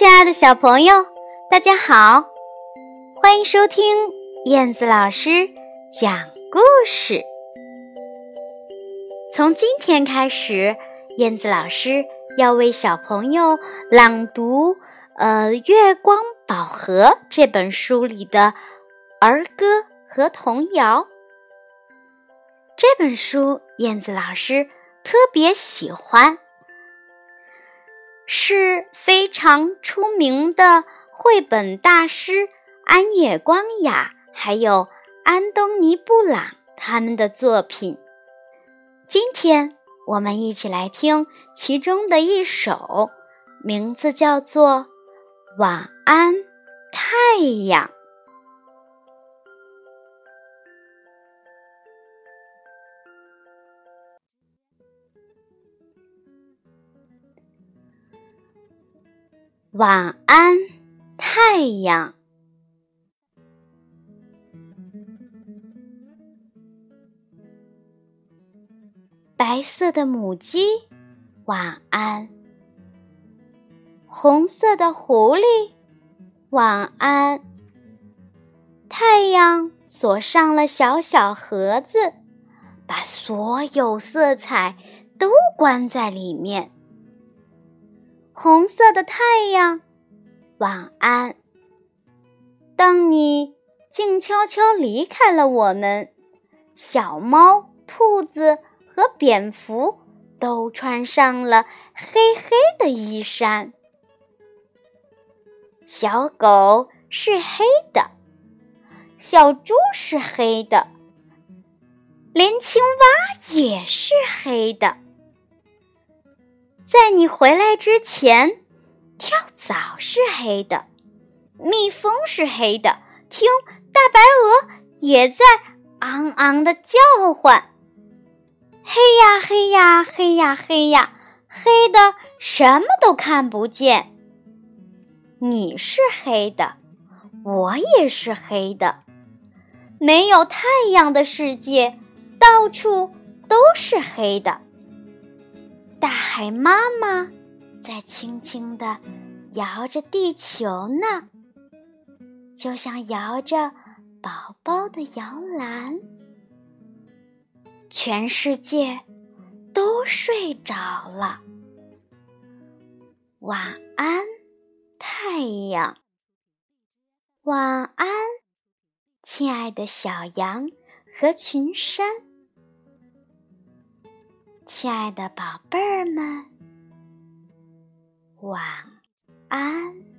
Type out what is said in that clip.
亲爱的小朋友，大家好，欢迎收听燕子老师讲故事。从今天开始，燕子老师要为小朋友朗读《呃月光宝盒》这本书里的儿歌和童谣。这本书燕子老师特别喜欢。是非常出名的绘本大师安野光雅，还有安东尼布朗他们的作品。今天我们一起来听其中的一首，名字叫做《晚安，太阳》。晚安，太阳。白色的母鸡，晚安。红色的狐狸，晚安。太阳锁上了小小盒子，把所有色彩都关在里面。红色的太阳，晚安。当你静悄悄离开了我们，小猫、兔子和蝙蝠都穿上了黑黑的衣衫。小狗是黑的，小猪是黑的，连青蛙也是黑的。在你回来之前，跳蚤是黑的，蜜蜂是黑的，听大白鹅也在昂昂的叫唤。黑呀黑呀黑呀黑呀，黑的什么都看不见。你是黑的，我也是黑的。没有太阳的世界，到处都是黑的。大海妈妈在轻轻地摇着地球呢，就像摇着宝宝的摇篮。全世界都睡着了，晚安，太阳。晚安，亲爱的小羊和群山。亲爱的宝贝儿们，晚安。